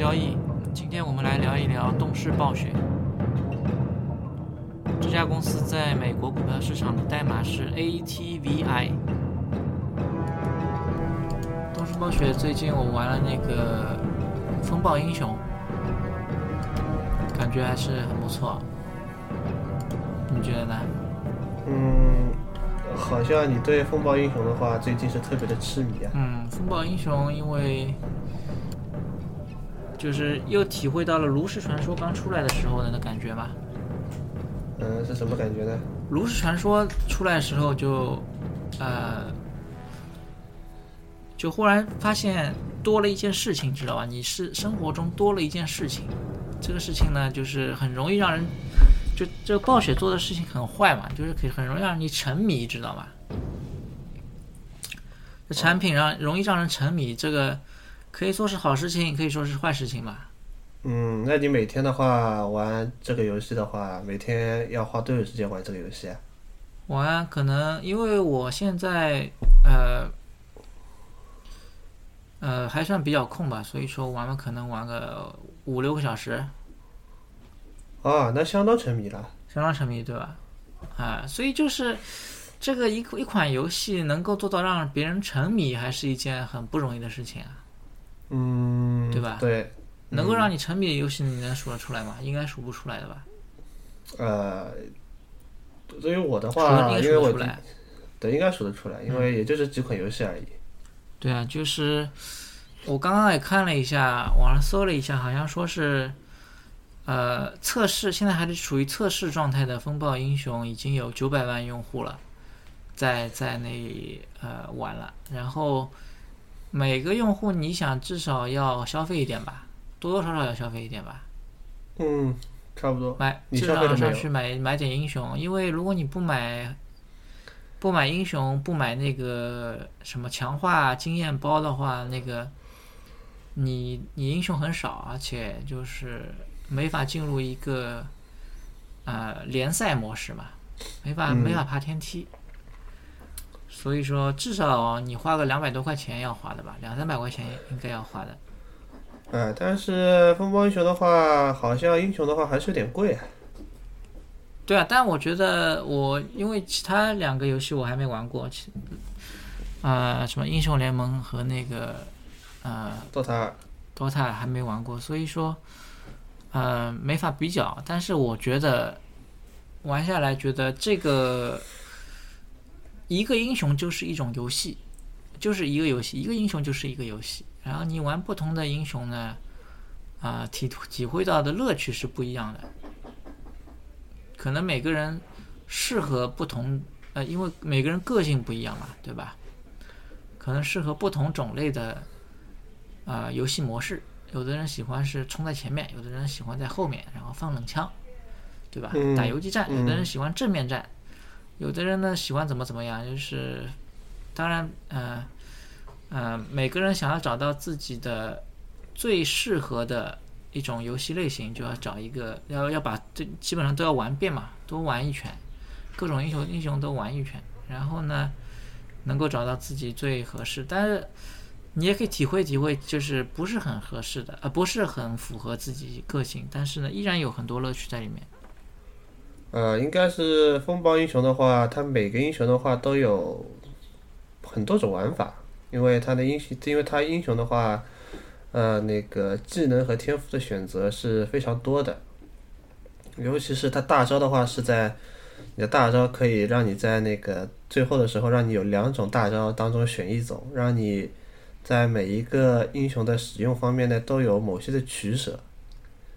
交易。今天我们来聊一聊动视暴雪。这家公司在美国股票市场的代码是 ATVI。动视暴雪最近我玩了那个《风暴英雄》，感觉还是很不错。你觉得呢？嗯，好像你对风暴英雄的话，最近是特别的痴迷啊。嗯，风暴英雄因为就是又体会到了炉石传说刚出来的时候的那感觉吧。嗯，是什么感觉呢？炉石传说出来的时候就，呃，就忽然发现多了一件事情，知道吧？你是生活中多了一件事情，这个事情呢，就是很容易让人，就这个暴雪做的事情很坏嘛，就是可以很容易让你沉迷，知道吧？这产品让容易让人沉迷，这个可以说是好事情，可以说是坏事情吧。嗯，那你每天的话玩这个游戏的话，每天要花多久时间玩这个游戏啊？玩可能因为我现在呃呃还算比较空吧，所以说玩了可能玩个五六个小时，啊，那相当沉迷了。相当沉迷，对吧？啊，所以就是这个一一款游戏能够做到让别人沉迷，还是一件很不容易的事情啊。嗯，对吧对，能够让你沉迷的游戏，你能数得出来吗？应该数不出来的吧？呃，对于我的话，应该因为我数得出来。对应该数得出来，因为也就是几款游戏而已。对啊，就是我刚刚也看了一下，网上搜了一下，好像说是，呃，测试现在还是处于测试状态的《风暴英雄》已经有九百万用户了，在在那里呃玩了，然后每个用户你想至少要消费一点吧，多多少少要消费一点吧，嗯，差不多。买你至少要上去买买点英雄，因为如果你不买不买英雄，不买那个什么强化经验包的话，那个你你英雄很少，而且就是没法进入一个呃联赛模式嘛，没法、嗯没法爬天梯。所以说，至少你花个两百多块钱要花的吧，两三百块钱应该要花的。呃，但是风暴英雄的话，好像英雄的话还是有点贵啊。对啊，但我觉得我因为其他两个游戏我还没玩过，其呃什么英雄联盟和那个呃 DOTA 二，DOTA 还没玩过，所以说呃没法比较。但是我觉得玩下来觉得这个一个英雄就是一种游戏，就是一个游戏，一个英雄就是一个游戏。然后你玩不同的英雄呢，啊、体体会到的乐趣是不一样的。可能每个人适合不同，呃，因为每个人个性不一样嘛，对吧？可能适合不同种类的啊游戏模式。有的人喜欢是冲在前面，有的人喜欢在后面，然后放冷枪，对吧？嗯打游击战，有的人嗯喜欢正面战，有的人呢喜欢怎么怎么样，就是当然，呃，呃，每个人想要找到自己的最适合的一种游戏类型，就要找一个要要把这基本上都要玩遍嘛，多玩一圈，各种英雄英雄都玩一圈，然后呢，能够找到自己最合适，但是你也可以体会体会，就是不是很合适的，呃，不是很符合自己个性，但是呢，依然有很多乐趣在里面。呃，应该是风暴英雄的话，它每个英雄的话都有很多种玩法，因为它的英雄，因为它英雄的话，呃，那个技能和天赋的选择是非常多的，尤其是它大招的话是在你的大招可以让你在那个最后的时候，让你有两种大招当中选一种，让你在每一个英雄的使用方面呢都有某些的取舍，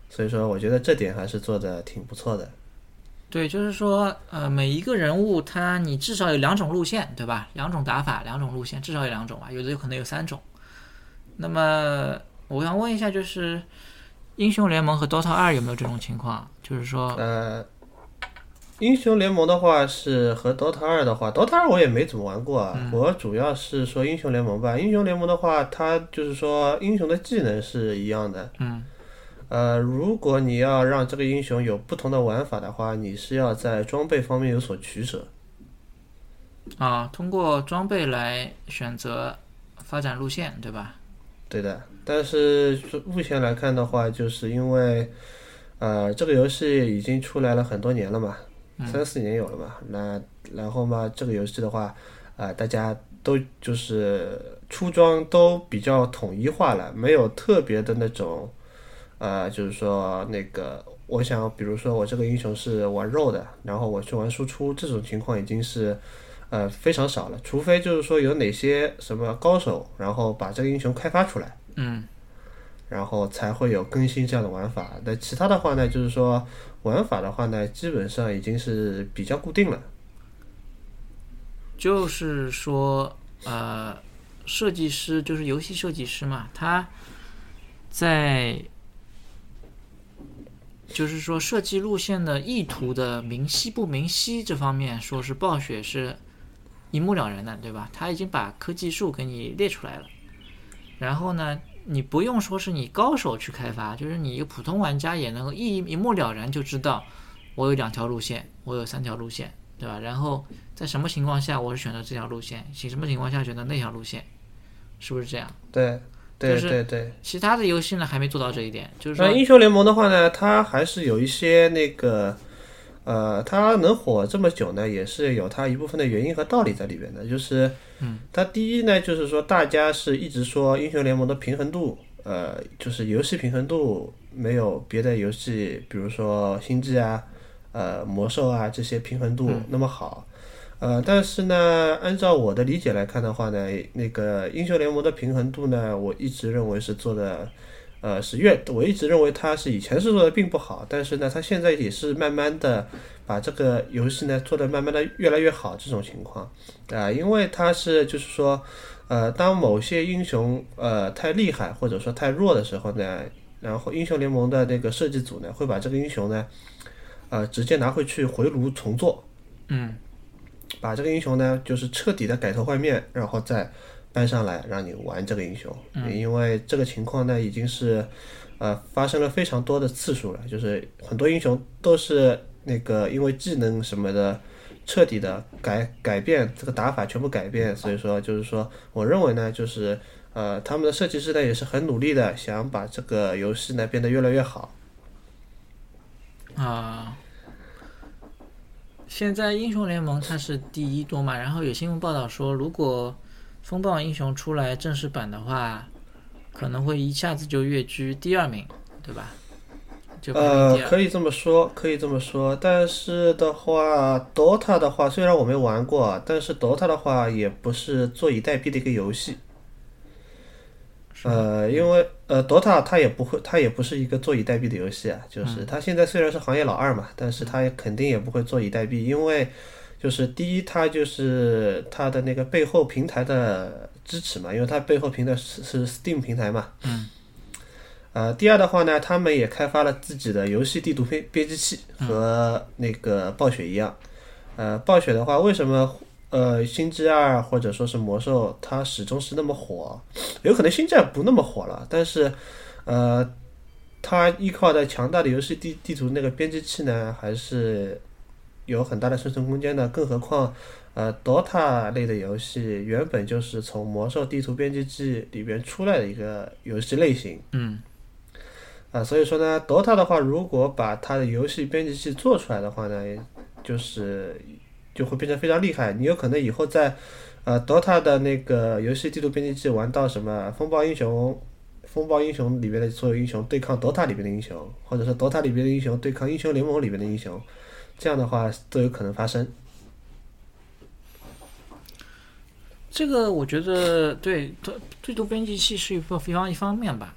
所以说我觉得这点还是做的挺不错的。对，就是说，呃，每一个人物他你至少有两种路线，对吧？两种打法，两种路线，至少有两种吧，有的有可能有三种。那么我想问一下，就是英雄联盟和 DOTA 二有没有这种情况？就是说，呃，英雄联盟的话是和 DOTA 二的话，DOTA 二我也没怎么玩过啊。嗯我主要是说英雄联盟吧。英雄联盟的话，它就是说英雄的技能是一样的。嗯，呃，如果你要让这个英雄有不同的玩法的话，你是要在装备方面有所取舍。啊，通过装备来选择发展路线，对吧？对的。但是目前来看的话，就是因为呃这个游戏已经出来了很多年了嘛，三四年有了嘛。那然后嘛，这个游戏的话，啊大家都就是出装都比较统一化了，没有特别的那种，呃就是说那个我想比如说我这个英雄是玩肉的，然后我去玩输出，这种情况已经是。呃，非常少了，除非就是说有哪些什么高手，然后把这个英雄开发出来，嗯，然后才会有更新这样的玩法。那其他的话呢，就是说玩法的话呢，基本上已经是比较固定了。就是说，呃，设计师就是游戏设计师嘛，他在就是说设计路线的意图的明晰不明晰这方面，说是暴雪是。一目了然的，对吧？他已经把科技树给你列出来了，然后呢，你不用说是你高手去开发，就是你一个普通玩家也能够一一目了然就知道，我有两条路线，我有三条路线，对吧？然后在什么情况下我是选择这条路线，行什么情况下选择那条路线，是不是这样？对，对对对。其他的游戏呢还没做到这一点，就是说英雄联盟的话呢，它还是有一些那个。呃，它能火这么久呢，也是有它一部分的原因和道理在里边的。就是，嗯，它第一呢，就是说大家是一直说英雄联盟的平衡度，呃，就是游戏平衡度没有别的游戏，比如说星际啊，呃，魔兽啊这些平衡度那么好。呃，但是呢，按照我的理解来看的话呢，那个英雄联盟的平衡度呢，我一直认为是做的。呃，是越我一直认为它是以前是做的并不好，但是呢，它现在也是慢慢的把这个游戏呢做的慢慢的越来越好这种情况啊，因为它是就是说，呃，当某些英雄呃太厉害或者说太弱的时候呢，然后英雄联盟的那个设计组呢会把这个英雄呢，呃，直接拿回去回炉重做，嗯，把这个英雄呢就是彻底的改头换面，然后再。搬上来让你玩这个英雄，因为这个情况呢已经是，呃，发生了非常多的次数了。就是很多英雄都是那个因为技能什么的彻底的改改变，这个打法全部改变。所以说，就是说，我认为呢，就是呃，他们的设计师呢也是很努力的，想把这个游戏呢变得越来越好。啊，现在英雄联盟它是第一多嘛？然后有新闻报道说，如果风暴英雄出来正式版的话，可能会一下子就跃居第二名，对吧？呃，可以这么说，可以这么说。但是的话，DOTA 的话，虽然我没玩过，但是 DOTA 的话也不是坐以待毙的一个游戏。呃，因为呃，DOTA 它也不会，它也不是一个坐以待毙的游戏啊。就是它现在虽然是行业老二嘛，但是它肯定也不会坐以待毙，因为。就是第一，它就是它的那个背后平台的支持嘛，因为它背后平台是是 Steam 平台嘛。嗯。呃，第二的话呢，他们也开发了自己的游戏地图编编辑器，和那个暴雪一样。呃，暴雪的话，为什么呃星际二或者说是魔兽，它始终是那么火？有可能星际二不那么火了，但是呃，它依靠的强大的游戏地地图那个编辑器呢，还是。有很大的生存空间的，更何况，呃，DOTA 类的游戏原本就是从魔兽地图编辑器里边出来的一个游戏类型。嗯。啊，所以说呢，DOTA 的话，如果把它的游戏编辑器做出来的话呢，就是就会变成非常厉害。你有可能以后在呃 DOTA 的那个游戏地图编辑器玩到什么风暴英雄，风暴英雄里面的所有英雄对抗 DOTA 里面的英雄，或者是 DOTA 里面的英雄对抗英雄联盟里面的英雄。这样的话都有可能发生。这个我觉得对，地图编辑器是一个非常一方面吧，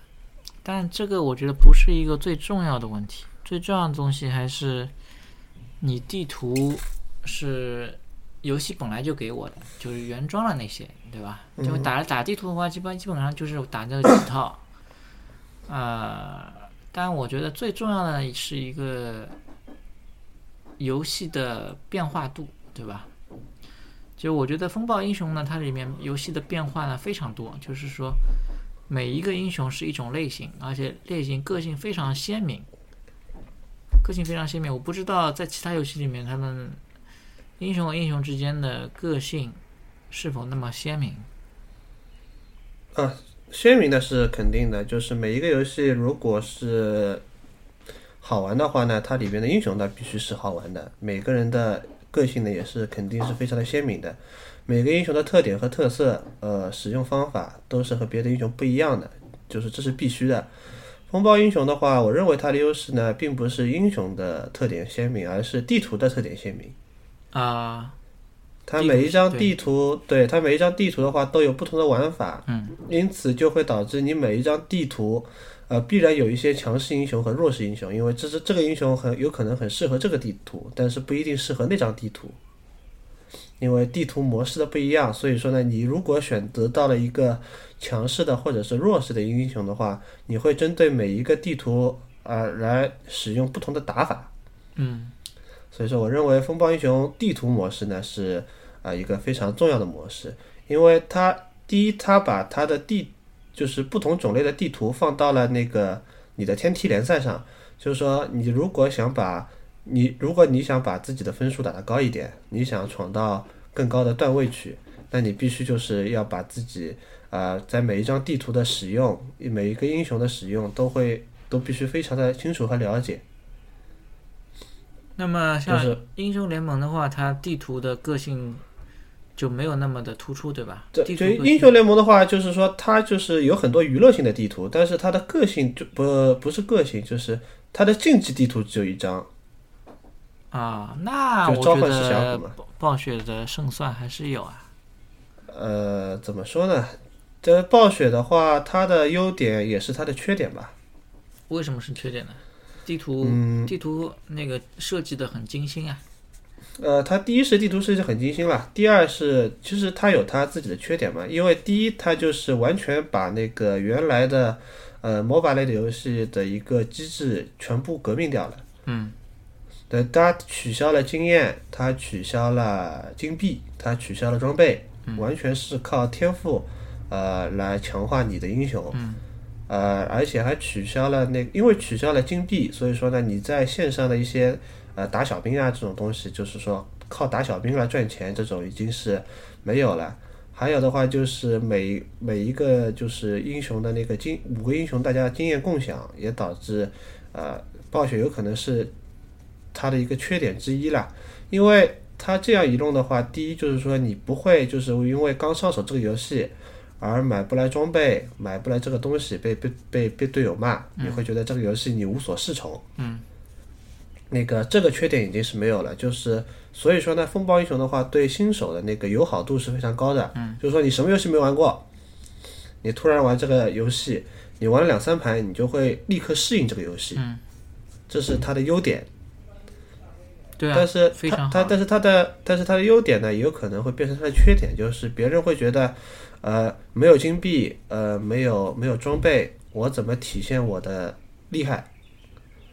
但这个我觉得不是一个最重要的问题。最重要的东西还是你地图是游戏本来就给我的，就是原装的那些，对吧？就打打地图的话，基本基本上就是打那几套。啊，但我觉得最重要的是一个。游戏的变化度，对吧？就我觉得《风暴英雄》呢，它里面游戏的变化呢非常多，就是说每一个英雄是一种类型，而且类型个性非常鲜明，个性非常鲜明。我不知道在其他游戏里面，他们英雄和英雄之间的个性是否那么鲜明？啊，鲜明的是肯定的，就是每一个游戏如果是好玩的话呢，它里边的英雄呢必须是好玩的，每个人的个性呢也是肯定是非常的鲜明的，每个英雄的特点和特色，呃，使用方法都是和别的英雄不一样的，就是这是必须的。风暴英雄的话，我认为它的优势呢，并不是英雄的特点鲜明，而是地图的特点鲜明。啊、它每一张地地图，对它每一张地图的话都有不同的玩法，嗯，因此就会导致你每一张地图，呃，必然有一些强势英雄和弱势英雄，因为这是这个英雄很有可能很适合这个地图，但是不一定适合那张地图，因为地图模式的不一样，所以说呢，你如果选择到了一个强势的或者是弱势的英雄的话，你会针对每一个地图啊、呃来使用不同的打法。嗯所以说，我认为风暴英雄地图模式呢是啊、一个非常重要的模式，因为它第一，它把它的地就是不同种类的地图放到了那个你的天梯联赛上，就是说你如果想把你如果你想把自己的分数打得高一点，你想闯到更高的段位去，那你必须就是要把自己啊、在每一张地图的使用，每一个英雄的使用都会都必须非常的清楚和了解。那么像英雄联盟的话，它地图的个性就没有那么的突出，对吧？对，地图个性就英雄联盟的话，就是说它就是有很多娱乐性的地图，但是它的个性就不不是个性，就是它的竞技地图只有一张。啊，那我觉得暴雪的胜算还是有啊。呃，怎么说呢？这暴雪的话，它的优点也是它的缺点吧。为什么是缺点呢？地图、嗯地图那个设计的很精心啊。呃，它第一是地图设计很精心了，第二是其实它有它自己的缺点嘛，因为第一它就是完全把那个原来的呃 MOBA 类的游戏的一个机制全部革命掉了。嗯对，它取消了经验，它取消了金币，它取消了装备，完全是靠天赋，呃，来强化你的英雄。嗯呃，而且还取消了那因为取消了金币，所以说呢，你在线上的一些呃打小兵啊这种东西，就是说靠打小兵来赚钱，这种已经是没有了。还有的话就是每每一个就是英雄的那个经五个英雄大家经验共享，也导致呃暴雪有可能是它的一个缺点之一啦。因为它这样一弄的话，第一就是说你不会就是因为刚上手这个游戏而买不来装备，买不来这个东西，被被被被队友骂，你会觉得这个游戏你无所适从。嗯，那个这个缺点已经是没有了，就是所以说呢，风暴英雄的话对新手的那个友好度是非常高的。嗯，就是说你什么游戏没玩过，你突然玩这个游戏，你玩了两三盘，你就会立刻适应这个游戏。嗯，这是它的优点。对啊，但是它但是它的但是它的优点呢，也有可能会变成它的缺点，就是别人会觉得，呃，没有金币，呃，没有没有装备，我怎么体现我的厉害？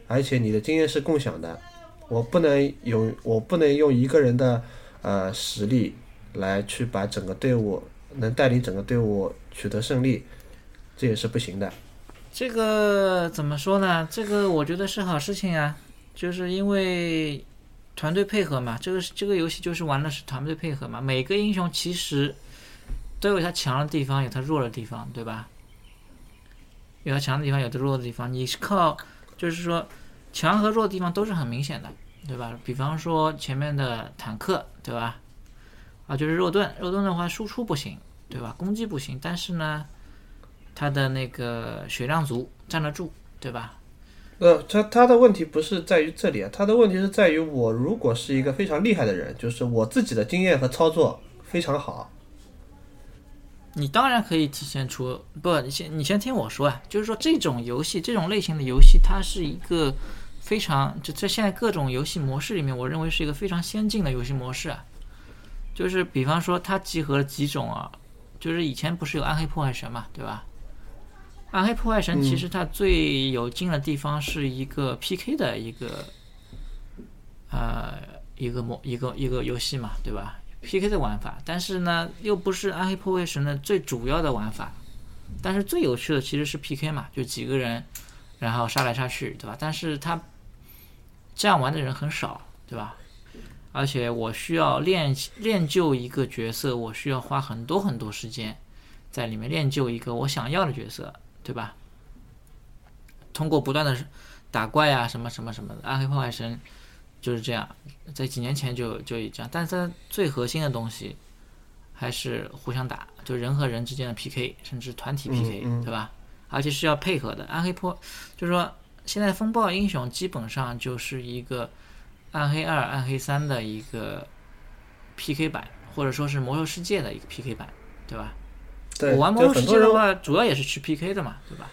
而且你的经验是共享的，我不能用我不能用一个人的呃实力来去把整个队伍能带领整个队伍取得胜利，这也是不行的。这个怎么说呢？这个我觉得是好事情啊，就是因为团队配合嘛。这个这个游戏就是玩的是团队配合嘛。每个英雄其实都有他强的地方，有他弱的地方，对吧？有他强的地方，有他弱的地方。你是靠，就是说强和弱的地方都是很明显的，对吧？比方说前面的坦克，对吧？啊，就是肉盾，肉盾的话输出不行，对吧？攻击不行，但是呢。他的那个血量足，站得住，对吧？呃，他他的问题不是在于这里啊，他的问题是在于我如果是一个非常厉害的人，就是我自己的经验和操作非常好，你当然可以体现出不，你先你先听我说啊，就是说这种游戏这种类型的游戏，它是一个非常就在现在各种游戏模式里面，我认为是一个非常先进的游戏模式啊。就是比方说它集合了几种啊，就是以前不是有暗黑破坏神嘛，对吧？暗黑破坏神其实它最有劲的地方是一个 PK 的一个，呃，一个模一个一个游戏嘛，对吧？PK 的玩法，但是呢，又不是暗黑破坏神的最主要的玩法。但是最有趣的其实是 PK 嘛，就几个人，然后杀来杀去，对吧？但是它这样玩的人很少，对吧？而且我需要练练就一个角色，我需要花很多很多时间。在里面练就一个我想要的角色，对吧？通过不断的打怪啊，什么什么什么的，暗黑破坏神就是这样，在几年前就就已这样，但是它最核心的东西还是互相打，就人和人之间的 PK，甚至团体 PK，、嗯对吧？而且是要配合的。暗黑破就是说，现在风暴英雄基本上就是一个暗黑二、暗黑三的一个 PK 版，或者说是魔兽世界的一个 PK 版，对吧？对，我玩魔兽世界的话，主要也是去 PK 的嘛，对吧？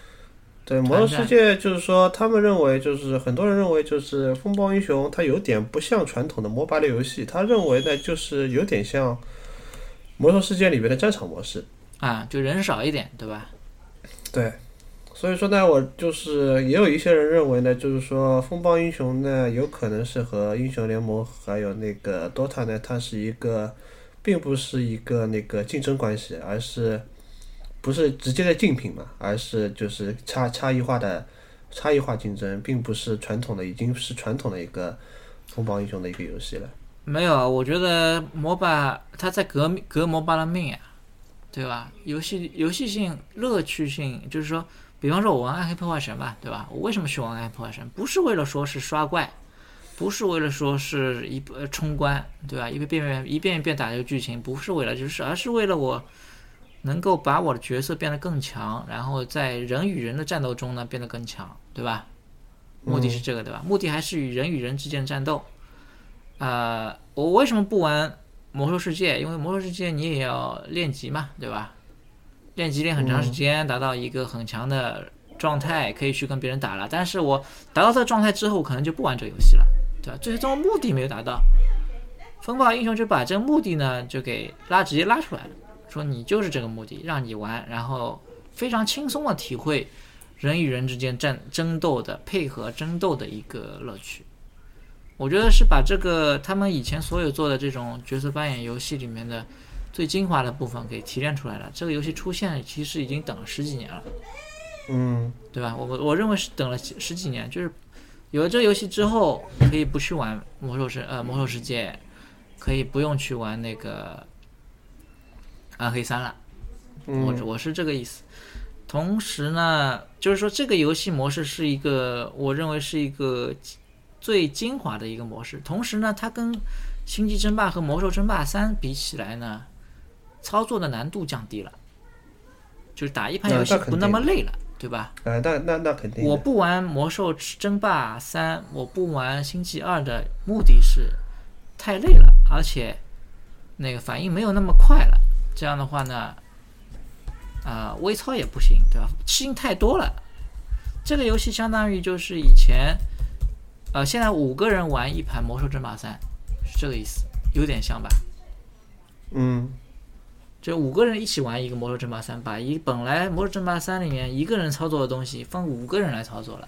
对魔兽世界，就是说他们认为，就是很多人认为，就是风暴英雄它有点不像传统的 MOBA 类游戏，他认为呢，就是有点像魔兽世界里面的战场模式。啊，就人少一点，对吧？对，所以说呢，我就是也有一些人认为呢，就是说风暴英雄呢，有可能是和英雄联盟还有那个 DOTA 呢，它是一个，并不是一个那个竞争关系，而是不是直接的竞品嘛，而是就是差差异化的差异化竞争，并不是传统的已经是传统的一个风暴英雄的一个游戏了。没有，我觉得魔把它在革命革魔把的命呀，对吧？游戏游戏性、乐趣性，就是说，比方说我玩暗黑破坏神吧，对吧？我为什么去玩暗黑破坏神？不是为了说是刷怪，不是为了说是一呃冲关，对吧？一遍遍一遍一遍打这个剧情，不是为了就是，而是为了我能够把我的角色变得更强，然后在人与人的战斗中呢变得更强，对吧？目的是这个，对吧？目的还是与人与人之间的战斗。呃，我为什么不玩魔兽世界？因为魔兽世界你也要练级嘛，对吧？练级练很长时间，达到一个很强的状态，可以去跟别人打了。但是我达到这个状态之后，可能就不玩这个游戏了，对吧？最终目的没有达到，风暴英雄就把这个目的呢就给拉直接拉出来了，说你就是这个目的，让你玩，然后非常轻松的体会人与人之间战争斗的配合争斗的一个乐趣。我觉得是把这个他们以前所有做的这种角色扮演游戏里面的最精华的部分给提炼出来了。这个游戏出现其实已经等了十几年了，嗯，对吧？我我我认为是等了十十几年，就是有了这个游戏之后，可以不去玩魔兽世呃魔兽世界，可以不用去玩那个暗黑三了。我我是这个意思。同时呢，就是说这个游戏模式是一个，我认为是一个最精华的一个模式。同时呢，它跟《星际争霸》和《魔兽争霸三》比起来呢，操作的难度降低了，就是打一盘游戏不那么累了，对吧？呃，那那那肯定。我不玩《魔兽争霸三》，我不玩《星际二》的目的是太累了，而且那个反应没有那么快了。这样的话呢，啊、微操也不行，对吧？事情太多了。这个游戏相当于就是以前，呃，现在五个人玩一盘《魔兽争霸三》，是这个意思，有点像吧？嗯，就五个人一起玩一个《魔兽争霸三》，把一本来《魔兽争霸三》里面一个人操作的东西分五个人来操作了，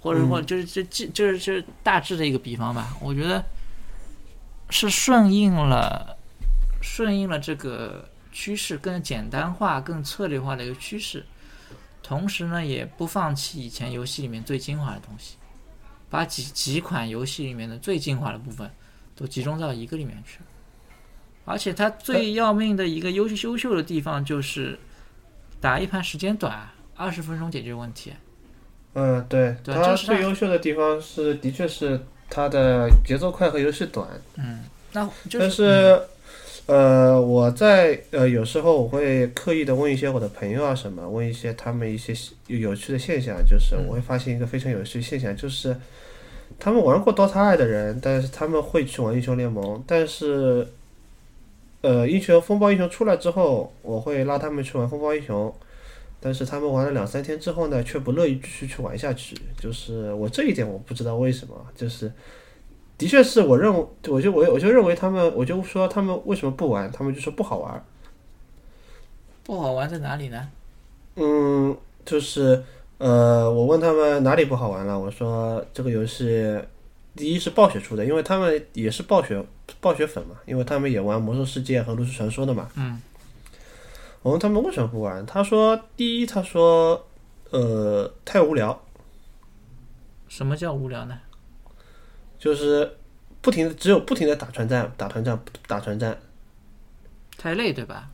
或者或者就是这这就是就是大致的一个比方吧。我觉得是顺应了顺应了这个趋势，更简单化、更策略化的一个趋势。同时呢，也不放弃以前游戏里面最精华的东西，把几几款游戏里面的最精华的部分都集中到一个里面去了。而且它最要命的一个优秀优秀的地方就是打一盘时间短，二十分钟解决问题。嗯，对，对它就是最优秀的地方是，的确是它的节奏快和游戏短。嗯，那就是，呃，我在呃有时候我会刻意的问一些我的朋友啊什么，问一些他们一些有趣的现象，就是我会发现一个非常有趣的现象，就是他们玩过 DOTA 二的人，但是他们会去玩英雄联盟，但是，呃，英雄风暴英雄出来之后，我会拉他们去玩风暴英雄。但是他们玩了两三天之后呢，却不乐意继续去玩下去。就是我这一点我不知道为什么，就是的确是我认为，我就我我就认为他们，我就说他们为什么不玩，他们就说不好玩。不好玩在哪里呢？嗯，就是呃，我问他们哪里不好玩了，我说这个游戏第一是暴雪出的，因为他们也是暴雪暴雪粉嘛，因为他们也玩魔兽世界和炉石传说的嘛。嗯。我问他们为什么不玩，他说第一，他说呃太无聊，什么叫无聊呢？就是不停的只有不停的打团战、打团战、打团战。太累，对吧？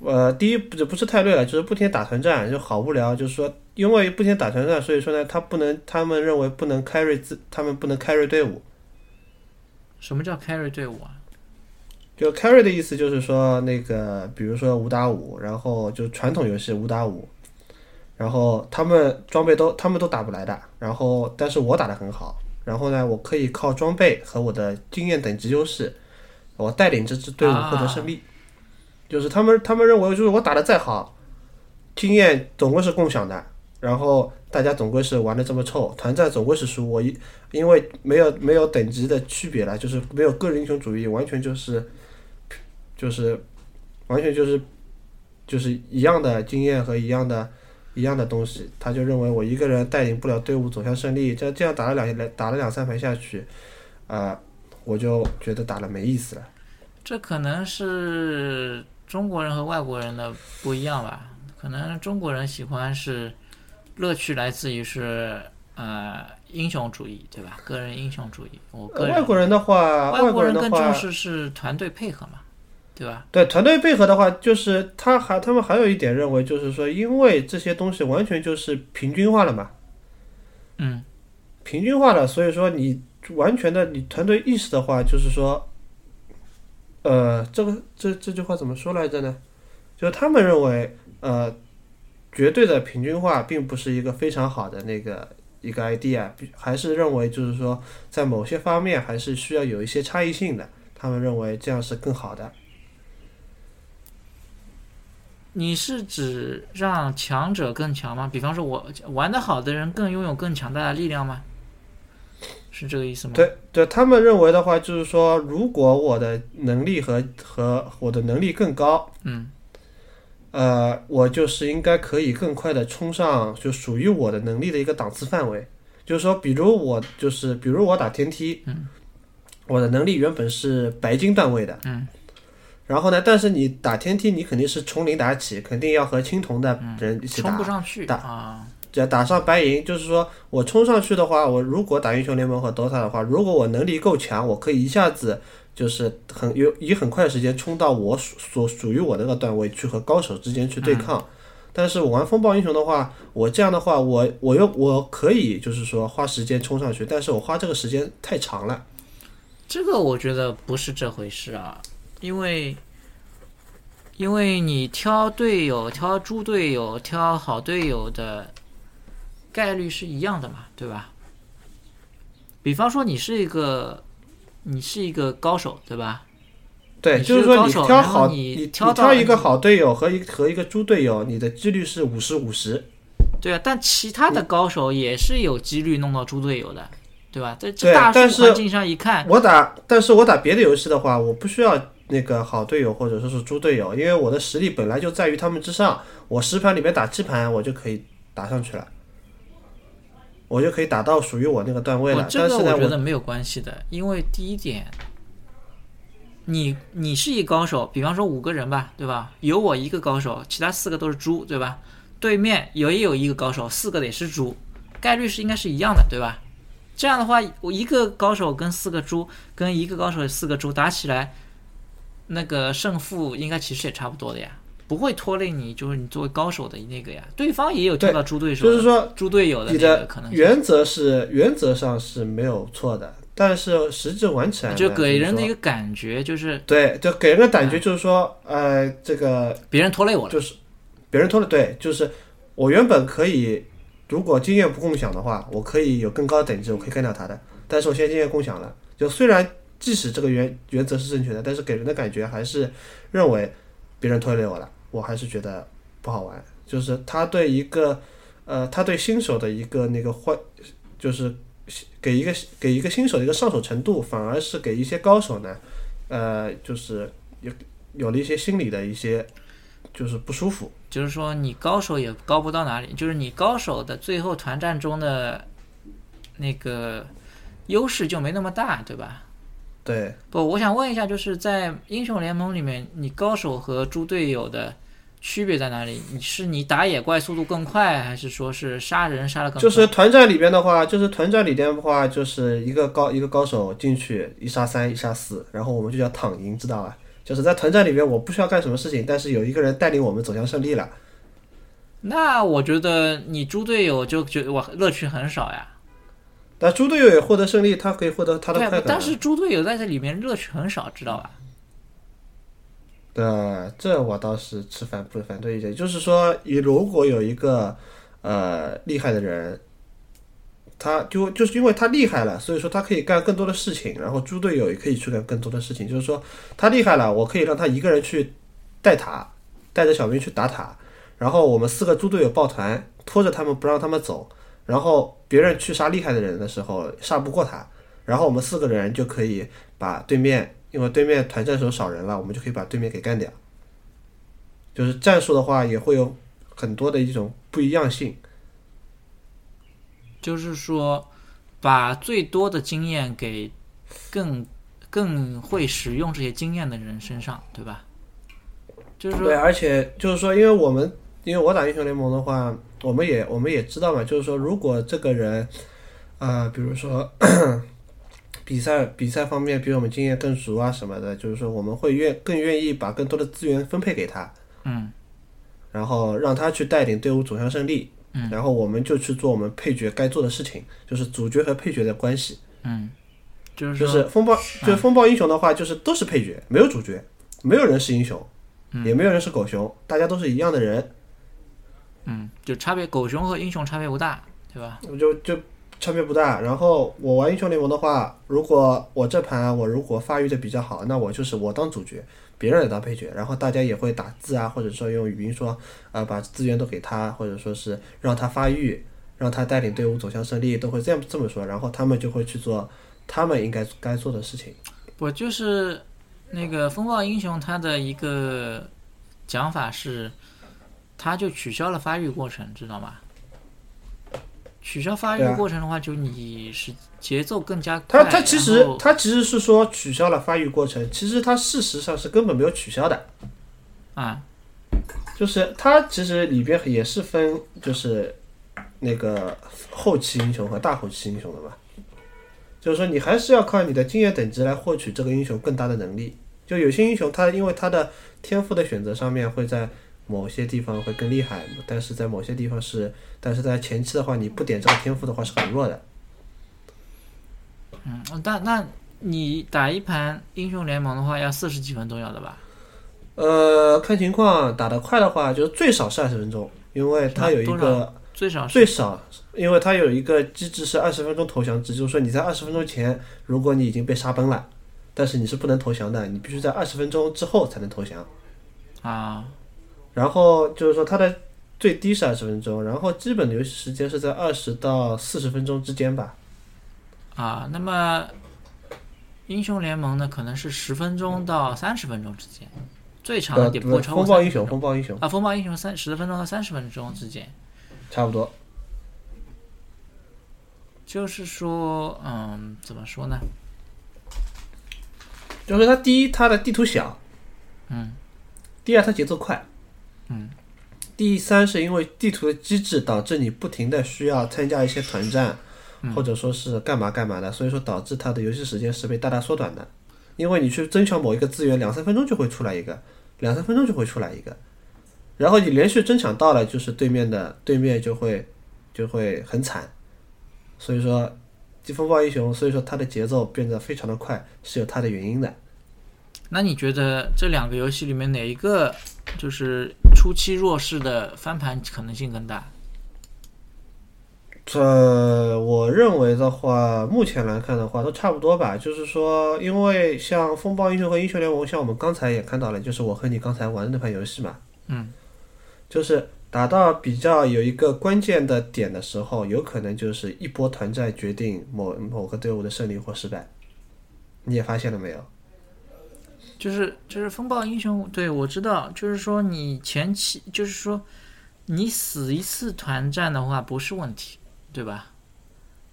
呃，第一不是不是太累了，就是不停打团战就好无聊。就是说，因为不停打团战，所以说呢，他不能，他们认为不能 carry 自，他们不能 carry 队伍。什么叫 carry 队伍啊？就 carry 的意思就是说，那个比如说五打五，然后就传统游戏五打五，然后他们装备都他们都打不来的，然后但是我打的很好，然后呢，我可以靠装备和我的经验等级优势，我带领这支队伍获得胜利。就是他们他们认为，就是我打的再好，经验总归是共享的，然后大家总归是玩的这么臭，团战总归是输。我一因为没有没有等级的区别了，就是没有个人英雄主义，完全就是就是完全就是就是一样的经验和一样的一样的东西，他就认为我一个人带领不了队伍走向胜利，这这样打了两打了两三盘下去，啊、我就觉得打了没意思了。这可能是中国人和外国人的不一样吧？可能中国人喜欢是乐趣来自于是呃英雄主义，对吧？个人英雄主义。我个人外国人的话，外外国人更重，视是团队配合嘛，对吧？对团队配合的话，就是他还他们还有一点认为，就是说，因为这些东西完全就是平均化了嘛，嗯，平均化了，所以说你完全的你团队意识的话，就是说，呃，这个这这句话怎么说来着呢？就是他们认为，呃，绝对的平均化并不是一个非常好的那个一个 idea，还是认为就是说，在某些方面还是需要有一些差异性的。他们认为这样是更好的。你是指让强者更强吗？比方说我玩得好的人更拥有更强大的力量吗？是这个意思吗？对对，他们认为的话，就是说，如果我的能力和和我的能力更高，嗯，呃，我就是应该可以更快的冲上就属于我的能力的一个档次范围。就是说，比如我就是，比如我打天梯，嗯，我的能力原本是白金段位的，嗯，然后呢，但是你打天梯，你肯定是从零打起，肯定要和青铜的人一起打冲不，上去打啊，只要打上白银，就是说我冲上去的话，我如果打英雄联盟和 DOTA 的话，如果我能力够强，我可以一下子就是很有以很快的时间冲到我属所属于我那个段位去和高手之间去对抗。但是我玩风暴英雄的话，我这样的话，我我又我可以就是说花时间冲上去，但是我花这个时间太长了。这个我觉得不是这回事啊，因为因为你挑队友、挑猪队友、挑好队友的概率是一样的嘛，对吧？比方说你是一个你是一个高手，对吧？对，就是说你挑好你你挑到挑一个好队友和一和一个猪队友，你的几率是五十五十。对啊，但其他的高手也是有几率弄到猪队友的，对吧？在这大但是数环境上一看，我打，但是我打别的游戏的话，我不需要那个好队友或者说是猪队友，因为我的实力本来就在于他们之上。我十盘里面打七盘，我就可以打上去了，我就可以打到属于我那个段位了。我这个但是呢，我我觉得没有关系的，因为第一点，你你是一高手，比方说五个人吧，对吧？有我一个高手，其他四个都是猪，对吧？对面有也有一个高手，四个也是猪，概率是应该是一样的，对吧？这样的话，我一个高手跟四个猪，跟一个高手四个猪打起来，那个胜负应该其实也差不多的呀，不会拖累你，就是你作为高手的那个呀。对方也有跳到猪对手的，就是说猪队友的你那个的可能。原则是原则上是没有错的，但是实际玩起来就给人的一个感觉就是对，就给人的感觉就是说，呃，这个别人拖累我了。就是别人拖累对，就是我原本可以，如果经验不共享的话，我可以有更高的等级，我可以干掉他的。但是我现在经验共享了，就虽然即使这个原原则是正确的，但是给人的感觉还是认为别人拖累我了，我还是觉得不好玩。就是他对一个呃，他对新手的一个那个换，就是给一个给一个新手的一个上手程度，反而是给一些高手呢，呃，就是有有了一些心理的一些就是不舒服。就是说你高手也高不到哪里，就是你高手的最后团战中的那个优势就没那么大，对吧？对，不，我想问一下，就是在英雄联盟里面，你高手和猪队友的区别在哪里？你是你打野怪速度更快，还是说是杀人杀的更快？就是团战里边的话，就是团战里边的话，就是一个高一个高手进去一杀三一杀四，然后我们就叫躺赢，知道吧？就是在团战里面我不需要干什么事情，但是有一个人带领我们走向胜利了。那我觉得你猪队友就觉得我乐趣很少呀。但猪队友也获得胜利，他可以获得他的快感啊。但是猪队友在这里面乐趣很少，知道吧？对，这我倒是持反不反对意见。就是说，你如果有一个呃厉害的人，他就就是因为他厉害了，所以说他可以干更多的事情，然后猪队友也可以去干更多的事情。就是说，他厉害了，我可以让他一个人去带塔，带着小兵去打塔，然后我们四个猪队友抱团，拖着他们不让他们走，然后别人去杀厉害的人的时候杀不过他，然后我们四个人就可以把对面，因为对面团战时候少人了，我们就可以把对面给干掉。就是战术的话，也会有很多的一种不一样性。就是说，把最多的经验给更更会使用这些经验的人身上，对吧？就是说对，，而且就是说，因为我们因为我打英雄联盟的话，我们也我们也知道嘛，就是说，如果这个人，呃，比如说 比赛比赛方面比我们经验更足啊什么的，就是说我们会愿更愿意把更多的资源分配给他，嗯，然后让他去带领队伍走向胜利，嗯，然后我们就去做我们配角该做的事情，就是主角和配角的关系。就是，就是风暴，就是风暴英雄的话，就是都是配角，没有主角，没有人是英雄，也没有人是狗熊，大家都是一样的人，嗯，就差别，狗熊和英雄差别不大，对吧？就就差别不大。然后我玩英雄联盟的话，如果我这盘我如果发育的比较好，那我就是我当主角，别人也当配角，然后大家也会打字啊，或者说用语音说，呃，把资源都给他，或者说是让他发育，让他带领队伍走向胜利，都会这样这么说，然后他们就会去做他们应该该做的事情。我就是那个风暴英雄，他的一个讲法是，他就取消了发育过程，知道吗？取消发育过程的话，就你是节奏更加他快。他其实他其实是说取消了发育过程，其实他事实上是根本没有取消的，啊，就是他其实里边也是分就是那个后期英雄和大后期英雄的嘛，就是说你还是要靠你的经验等级来获取这个英雄更大的能力。就有些英雄他因为他的天赋的选择上面会在某些地方会更厉害，但是在某些地方是，但是在前期的话你不点这个天赋的话是很弱的。嗯，但那你打一盘英雄联盟的话，要四十几分钟要的吧？呃，看情况，打得快的话，就是最少是二十分钟，因为它有一个最少最少，因为它有一个机制是二十分钟投降制，就是说你在二十分钟前，如果你已经被杀崩了，但是你是不能投降的，你必须在二十分钟之后才能投降。啊，然后就是说它的最低是二十分钟，然后基本的游戏时间是在二十到四十分钟之间吧。啊，那么英雄联盟呢，可能是十分钟到三十分钟之间，最长的呃，点不会超过风暴英雄，30分钟风暴英雄啊，风暴英雄三十分钟到三十分钟之间，差不多。就是说，嗯，怎么说呢？就是它第一，它的地图小，嗯，第二，它节奏快，嗯，第三是因为地图的机制导致你不停的需要参加一些团战，嗯或者说是干嘛干嘛的，所以说导致它的游戏时间是被大大缩短的。因为你去争抢某一个资源，两三分钟就会出来一个，两三分钟就会出来一个，然后你连续争抢到了，就是对面的对面就会就会很惨。所以说，这风暴英雄，所以说它的节奏变得非常的快，是有它的原因的。那你觉得这两个游戏里面哪一个就是初期弱势的翻盘可能性更大？这我认为的话，目前来看的话都差不多吧。就是说，因为像风暴英雄和英雄联盟，像我们刚才也看到了，就是我和你刚才玩的那盘游戏嘛，嗯，就是打到比较有一个关键的点的时候，有可能就是一波团战决定某某个队伍的胜利或失败。你也发现了没有？就是就是风暴英雄，对我知道，就是说你前期就是说你死一次团战的话不是问题，对吧？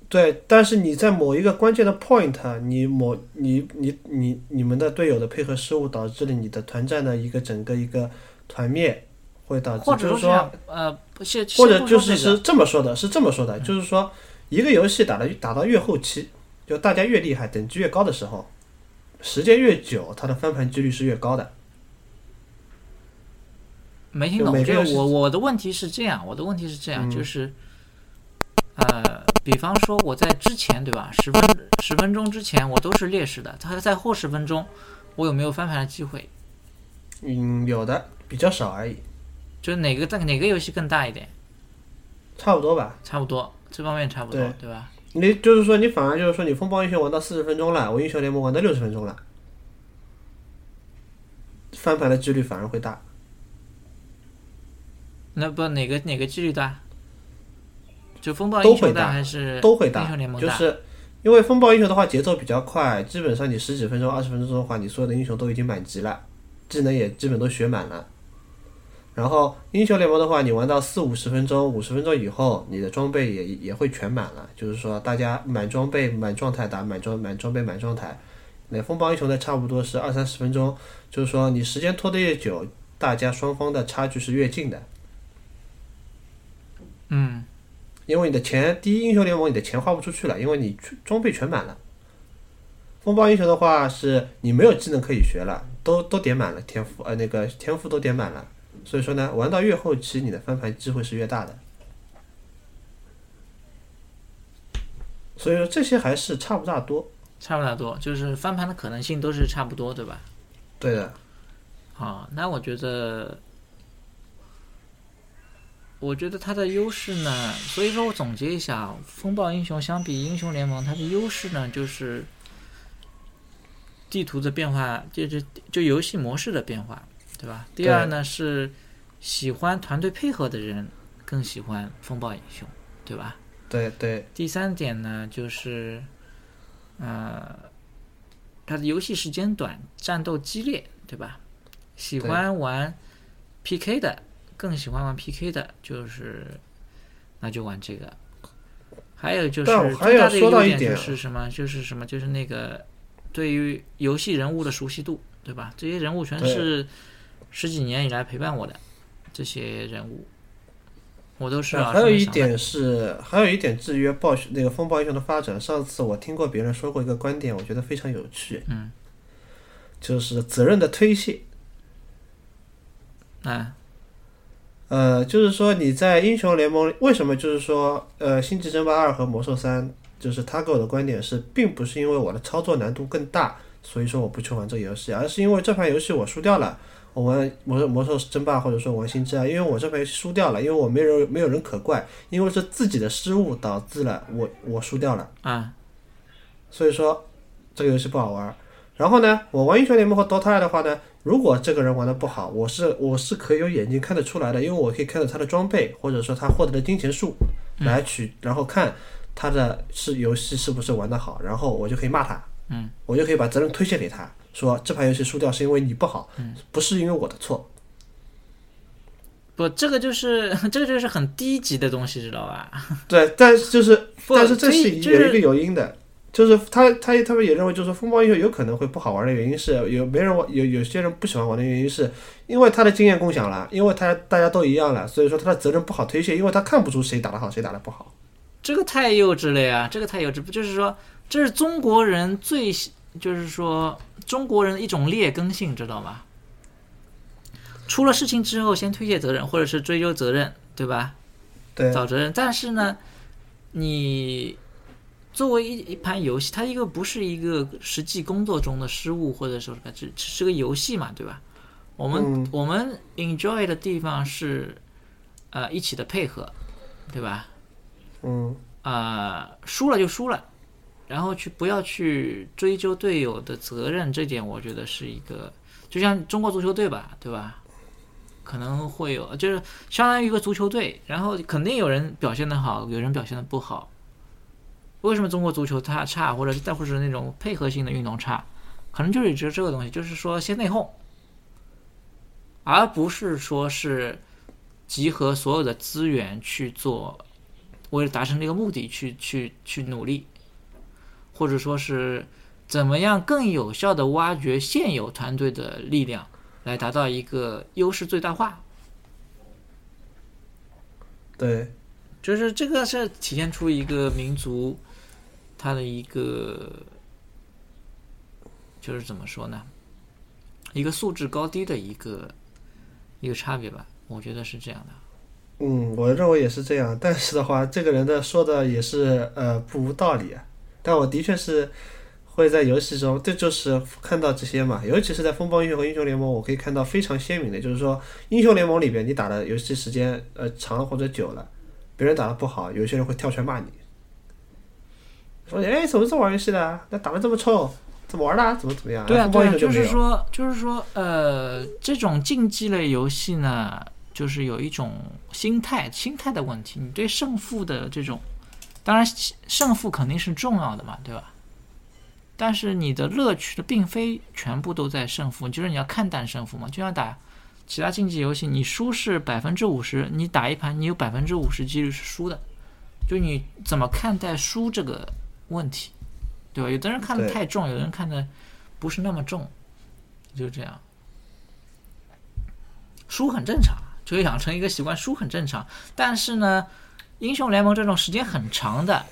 对，但是你在某一个关键的 point，你某你你你你们的队友的配合失误，导致了你的团战的一个整个一个团灭，会导致或者就是说呃，不先或者就是是这么说的，是这么说的，就是说一个游戏打的打到越后期，就大家越厉害，等级越高的时候，时间越久，它的翻盘几率是越高的。没听懂，就我我的问题是这样，我的问题是这样，嗯就是，呃，比方说我在之前对吧，十分十分钟之前我都是劣势的，它在后十分钟，我有没有翻盘的机会？嗯，有的比较少而已，就是哪个在哪个游戏更大一点？差不多吧。差不多，这方面差不多，对对吧？你就是说，你反而就是说，你风暴英雄玩到四十分钟了，我英雄联盟玩到六十分钟了，翻盘的几率反而会大。那不哪个哪个几率大？就风暴英雄大还是英都会大雄联，盟大？就是因为风暴英雄的话节奏比较快，基本上你十几分钟、二十分钟的话，你所有的英雄都已经满级了，技能也基本都学满了。然后英雄联盟的话，你玩到四五十分钟、五十分钟以后，你的装备也也会全满了，就是说大家满装备、满状态打满装满装备满状态。那风暴英雄呢，差不多是二三十分钟，就是说你时间拖得越久，大家双方的差距是越近的。嗯，因为你的钱，第一英雄联盟你的钱花不出去了，因为你装备全满了。风暴英雄的话是你没有技能可以学了，都都点满了天赋，呃，那个天赋都点满了，所以说呢，玩到越后期你的翻盘机会是越大的。所以说这些还是差不大多。差不大多，就是翻盘的可能性都是差不多，对吧？对的，好，那我觉得，我觉得它的优势呢，所以说我总结一下啊，风暴英雄相比英雄联盟，它的优势呢就是地图的变化，就是就游戏模式的变化，对吧？第二呢是喜欢团队配合的人更喜欢风暴英雄，对吧？对对第三点呢，就是，呃，它的游戏时间短，战斗激烈，对吧？喜欢玩 PK 的，更喜欢玩 PK 的，就是那就玩这个。还有就是最大的优点就是什么？就是什么？就是那个对于游戏人物的熟悉度，对吧？这些人物全对是十几年以来陪伴我的这些人物，我都是啊还有一点是，还有一点制约暴雪那个风暴英雄的发展。上次我听过别人说过一个观点，我觉得非常有趣，嗯，就是责任的推卸。啊，呃，就是说你在英雄联盟为什么就是说呃星际争霸二和魔兽三，就是他给我的观点是，并不是因为我的操作难度更大，所以说我不去玩这个游戏，而是因为这盘游戏我输掉了。我玩魔兽魔兽争霸或者说玩星之啊，因为我这盘输掉了，因为我没人没有人可怪，因为是自己的失误导致了我我输掉了，啊，所以说这个游戏不好玩。然后呢，我玩英雄联盟和 DOTA 二的话呢，如果这个人玩的不好，我是我是可以有眼睛看得出来的，因为我可以看到他的装备或者说他获得的金钱数来取，然后看他的是游戏是不是玩的好，然后我就可以骂他，嗯，我就可以把责任推卸给他，说这盘游戏输掉是因为你不好，不是因为我的错。不，这个就是 这个就是很低级的东西，知道吧？对，但是就是但是这是就是有一个原因的，就是他他他们也认为，就是风暴英雄有可能会不好玩的原因是有没人玩，有有些人不喜欢玩的原因是因为他的经验共享了，因为他大家都一样了，所以说他的责任不好推卸，因为他看不出谁打得好，谁打得不好。这个太幼稚了呀！这个太幼稚，不就是说这是中国人最就是说中国人的一种劣根性，知道吧？出了事情之后，先推卸责任，或者是追究责任，对吧？对找责任。但是呢，你作为一一盘游戏，它一个不是一个实际工作中的失误，或者说什么只只是个游戏嘛，对吧？我们、嗯我们 enjoy 的地方是呃一起的配合，对吧？嗯，啊、输了就输了，然后去不要去追究队友的责任，这点我觉得是一个，就像中国足球队吧，对吧？可能会有，就是相当于一个足球队，然后肯定有人表现的好，有人表现的不好。为什么中国足球它差，或者是再或者是那种配合性的运动差，可能就是指这个东西，就是说先内讧，而不是说是集合所有的资源去做为了达成这个目的去去去努力，或者说是怎么样更有效的挖掘现有团队的力量，来达到一个优势最大化。对，就是这个是体现出一个民族它的一个，就是怎么说呢？一个素质高低的一个一个差别吧，我觉得是这样的。嗯，我认为也是这样。但是的话，这个人的说的也是呃不无道理啊。但我的确是会在游戏中，这就是看到这些嘛。尤其是在风暴英雄和英雄联盟，我可以看到非常鲜明的，就是说英雄联盟里边你打的游戏时间呃长了或者久了，别人打的不好，有些人会跳出来骂你，说哎怎么这么玩游戏的？那打的这么臭，怎么玩的？怎么怎么样？对啊，对啊，就。是说，就是说，呃，这种竞技类游戏呢，就是有一种心态心态的问题。你对胜负的这种，当然胜负肯定是重要的嘛，对吧？但是你的乐趣的并非全部都在胜负，就是你要看淡胜负嘛。就像打其他竞技游戏，你输是百分之五十，你打一盘你有百分之五十几率是输的，就你怎么看待输这个问题，对吧？有的人看得太重，有的人看得不是那么重，就这样。输很正常，就养成一个习惯，输很正常。但是呢，英雄联盟这种时间很长的，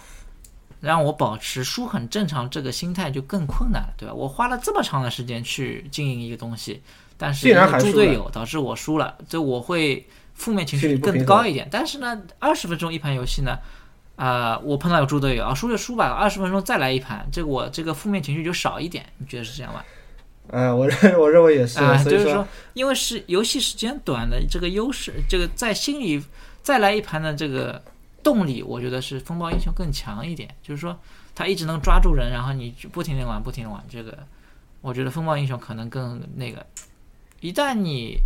让我保持输很正常这个心态就更困难了，对吧？我花了这么长的时间去经营一个东西，但是猪队友导致我输了，这我会负面情绪更高一点。但是呢，二十分钟一盘游戏呢。啊、我碰到有猪队友啊，输就输吧，二十分钟再来一盘，这个我这个负面情绪就少一点，你觉得是这样吗？呃，我认我认为也是，啊、所以就是说，因为是游戏时间短的这个优势，这个在心里再来一盘的这个动力，我觉得是风暴英雄更强一点。就是说，他一直能抓住人，然后你不停的玩，不停的玩，这个我觉得风暴英雄可能更那个。一旦你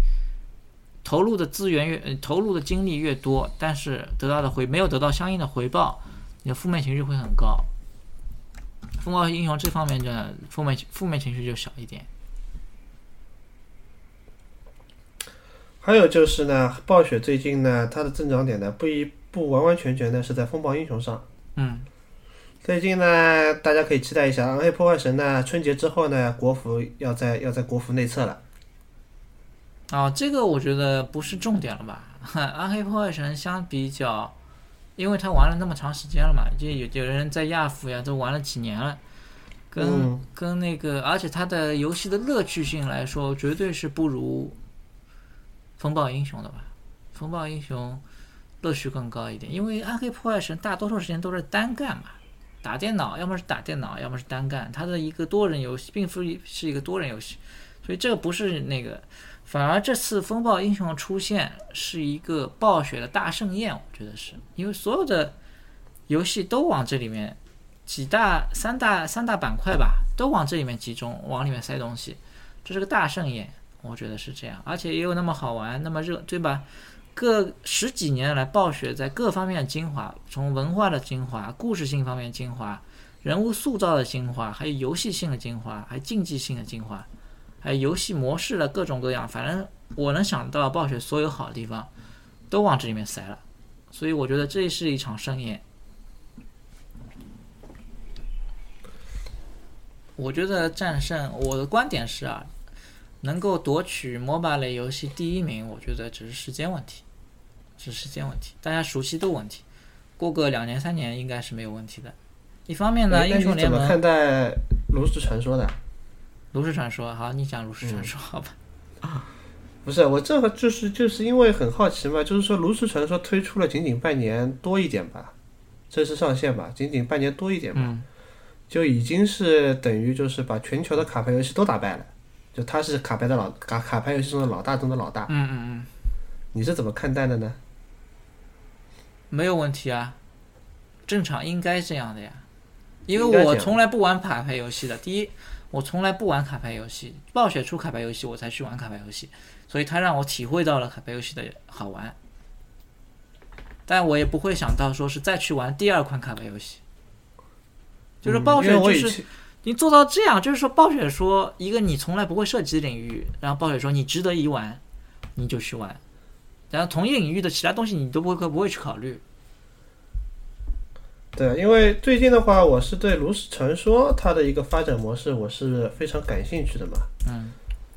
投入的资源越、投入的精力越多，但是得到的回没有得到相应的回报，你的负面情绪会很高。风暴英雄这方面的负面负面情绪就小一点。还有就是呢，暴雪最近呢，它的增长点呢，不一不完完全全的是在风暴英雄上。嗯，最近呢，大家可以期待一下《暗黑破坏神》呢，春节之后呢，国服要在要在国服内测了。哦，这个我觉得不是重点了吧？暗黑破坏神相比较，因为他玩了那么长时间了嘛，就有有人在亚服呀都玩了几年了，跟、嗯跟那个，而且它的游戏的乐趣性来说，绝对是不如风暴英雄的吧？风暴英雄乐趣更高一点，因为暗黑破坏神大多数时间都是单干嘛，打电脑，要么是打电脑，要么是单干，它的一个多人游戏，并非是一个多人游戏，所以这个不是那个。反而这次风暴英雄出现是一个暴雪的大盛宴，我觉得是。因为所有的游戏都往这里面几大三大三大板块吧，都往这里面集中，往里面塞东西，这是个大盛宴，我觉得是这样，而且也有那么好玩，那么热，对吧？各十几年来，暴雪在各方面的精华，从文化的精华、故事性方面精华、人物塑造的精华，还有游戏性的精华，还有竞技性的精华。还有游戏模式的各种各样，反正我能想到暴雪所有好的地方，都往这里面塞了，所以我觉得这是一场盛宴。我觉得战胜我的观点是啊，能够夺取 MOBA 类游戏第一名，我觉得只是时间问题，是时间问题，大家熟悉度问题，过个两年三年应该是没有问题的。一方面呢，英雄联盟怎么看待炉石传说的？炉石传说，好，你讲炉石传说，好吧？不是，我这个就是就是因为很好奇嘛，就是说炉石传说推出了仅仅半年多一点吧，正式上线吧，仅仅半年多一点吧，嗯，就已经是等于就是把全球的卡牌游戏都打败了，就他是卡牌的老卡卡牌游戏中的老大中的老大，嗯嗯嗯。你是怎么看待的呢？没有问题啊，正常应该这样的呀，因为我从来不玩卡牌游戏的。第一，我从来不玩卡牌游戏，暴雪出卡牌游戏我才去玩卡牌游戏，所以他让我体会到了卡牌游戏的好玩。但我也不会想到说是再去玩第二款卡牌游戏，就是暴雪就是你做到这样，就是说暴雪说一个你从来不会涉及的领域，然后暴雪说你值得一玩，你就去玩，然后同一领域的其他东西你都不会不会去考虑。对，因为最近的话，我是对炉石传说它的一个发展模式，我是非常感兴趣的嘛。嗯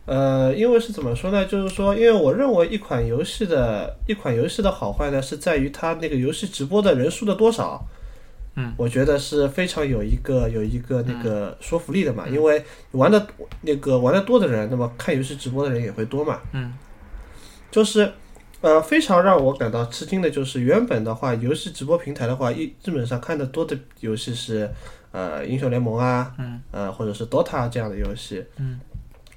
呃，因为是怎么说呢？就是说，因为我认为一款游戏的一款游戏的好坏呢，是在于它那个游戏直播的人数的多少，嗯，我觉得是非常有一个有一个那个说服力的嘛，因为玩的那个玩的多的人，那么看游戏直播的人也会多嘛。嗯，就是呃，非常让我感到吃惊的就是，原本的话，游戏直播平台的话，一基本上看的多的游戏是呃英雄联盟啊，嗯，呃或者是 DOTA 这样的游戏，嗯，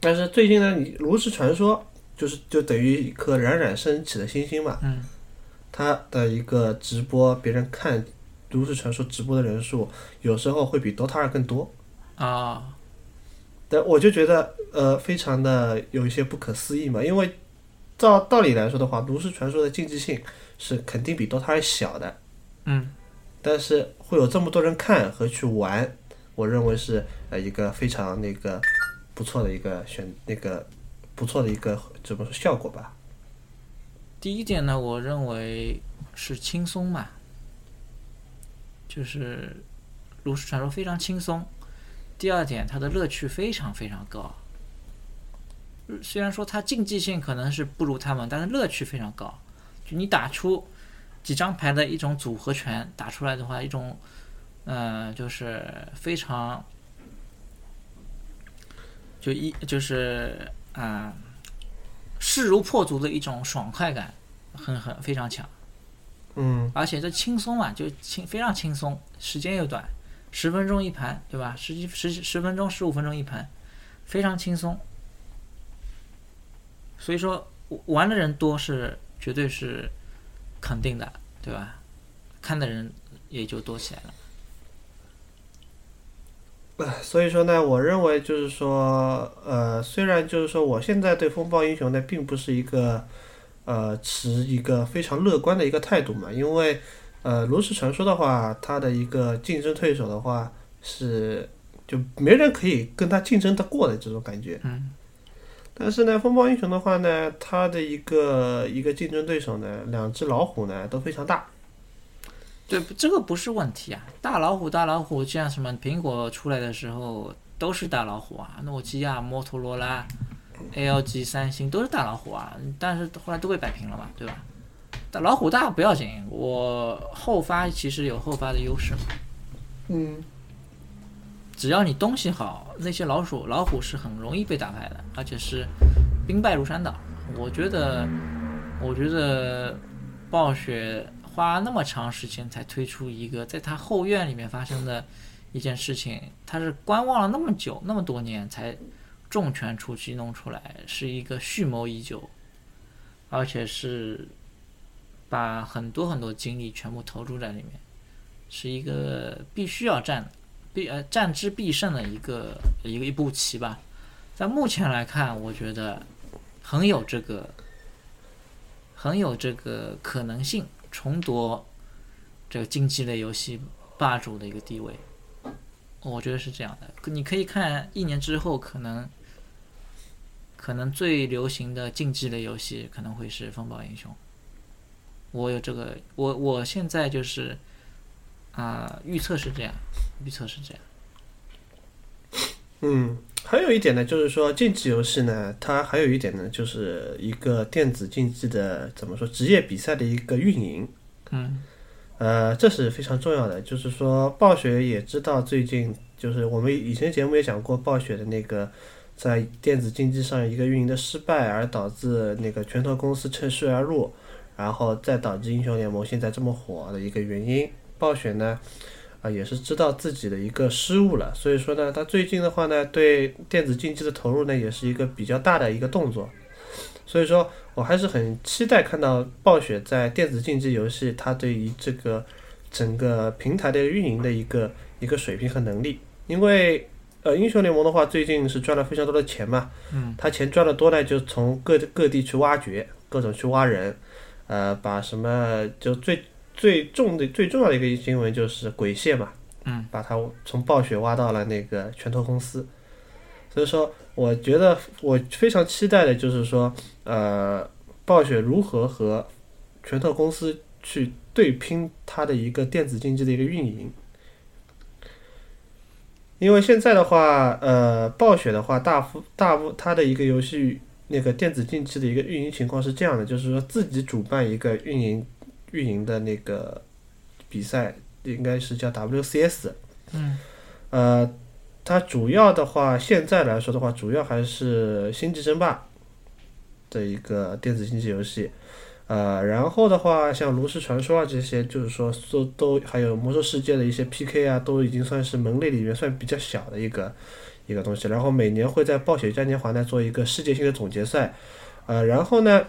但是最近呢，你炉石传说就是就等于一颗冉冉升起的星星嘛，嗯，它的一个直播，别人看炉石传说直播的人数，有时候会比 DOTA 二更多。啊，但我就觉得呃非常的有一些不可思议嘛，因为照道理来说的话，炉石传说的竞技性是肯定比 DOTA 二小的，嗯，但是会有这么多人看和去玩，我认为是呃一个非常那个不错的一个选那个不错的一个怎么说效果吧。第一点呢，我认为是轻松嘛，就是炉石传说非常轻松。第二点，它的乐趣非常非常高。虽然说它竞技性可能是不如他们，但是乐趣非常高。就你打出几张牌的一种组合拳，打出来的话，一种嗯、呃就是非常就一就是啊、势如破竹的一种爽快感，很很非常强。嗯而且这轻松嘛，就轻非常轻松，时间又短，十分钟一盘，对吧？十几十十分钟、十五分钟一盘，非常轻松。所以说玩的人多是绝对是肯定的，对吧？看的人也就多起来了。所以说呢，我认为就是说，呃，虽然就是说我现在对风暴英雄呢，并不是一个呃持一个非常乐观的一个态度嘛，因为呃炉石传说的话，它的一个竞争对手的话是就没人可以跟他竞争得过的这种感觉。嗯。但是呢，风暴英雄的话呢，它的一个一个竞争对手呢，两只老虎呢都非常大。对，这个不是问题啊！大老虎，大老虎，像什么苹果出来的时候都是大老虎啊，诺基亚、摩托罗拉、LG、三星都是大老虎啊，但是后来都被摆平了嘛，对吧？大老虎大不要紧，我后发其实有后发的优势嘛，嗯只要你东西好，那些老鼠老虎是很容易被打败的，而且是兵败如山倒。我觉得，我觉得暴雪花那么长时间才推出一个在他后院里面发生的一件事情，他是观望了那么久那么多年才重拳出击弄出来，是一个蓄谋已久，而且是把很多很多精力全部投注在里面，是一个必须要战必呃战之必胜的一个一个一步棋吧。在目前来看，我觉得很有这个很有这个可能性重夺这个竞技类游戏霸主的一个地位。我觉得是这样的，你可以看一年之后，可能可能最流行的竞技类游戏可能会是《风暴英雄》。我有这个，我我现在就是啊、预测是这样，预测是这样。嗯，还有一点呢，就是说竞技游戏呢，它还有一点呢，就是一个电子竞技的怎么说职业比赛的一个运营。嗯呃，这是非常重要的。就是说，暴雪也知道最近，就是我们以前节目也讲过，暴雪的那个在电子竞技上一个运营的失败，而导致那个拳头公司趁势而入，然后再导致英雄联盟现在这么火的一个原因。暴雪呢，啊、也是知道自己的一个失误了，所以说呢，他最近的话呢，对电子竞技的投入呢，也是一个比较大的一个动作。所以说我还是很期待看到暴雪在电子竞技游戏，它对于这个整个平台的运营的一个一个水平和能力。因为呃，英雄联盟的话，最近是赚了非常多的钱嘛，嗯，他钱赚的多呢，就从各各地去挖掘，各种去挖人，呃，把什么就最最重的最重要的一个新闻就是鬼蟹嘛，嗯，把他从暴雪挖到了那个拳头公司，所以说我觉得我非常期待的就是说，呃，暴雪如何和拳头公司去对拼它的一个电子竞技的一个运营。因为现在的话，呃，暴雪的话，大幅大部它的一个游戏那个电子竞技的一个运营情况是这样的，就是说自己主办一个运营运营的那个比赛，应该是叫 WCS。嗯。呃，它主要的话，现在来说的话，主要还是《星际争霸》的一个电子竞技游戏。呃，然后的话，像《炉石传说》啊这些，就是说都都还有《魔兽世界》的一些 PK 啊，都已经算是门类里面算比较小的一个一个东西。然后每年会在暴雪嘉年华呢做一个世界性的总决赛。呃，然后呢，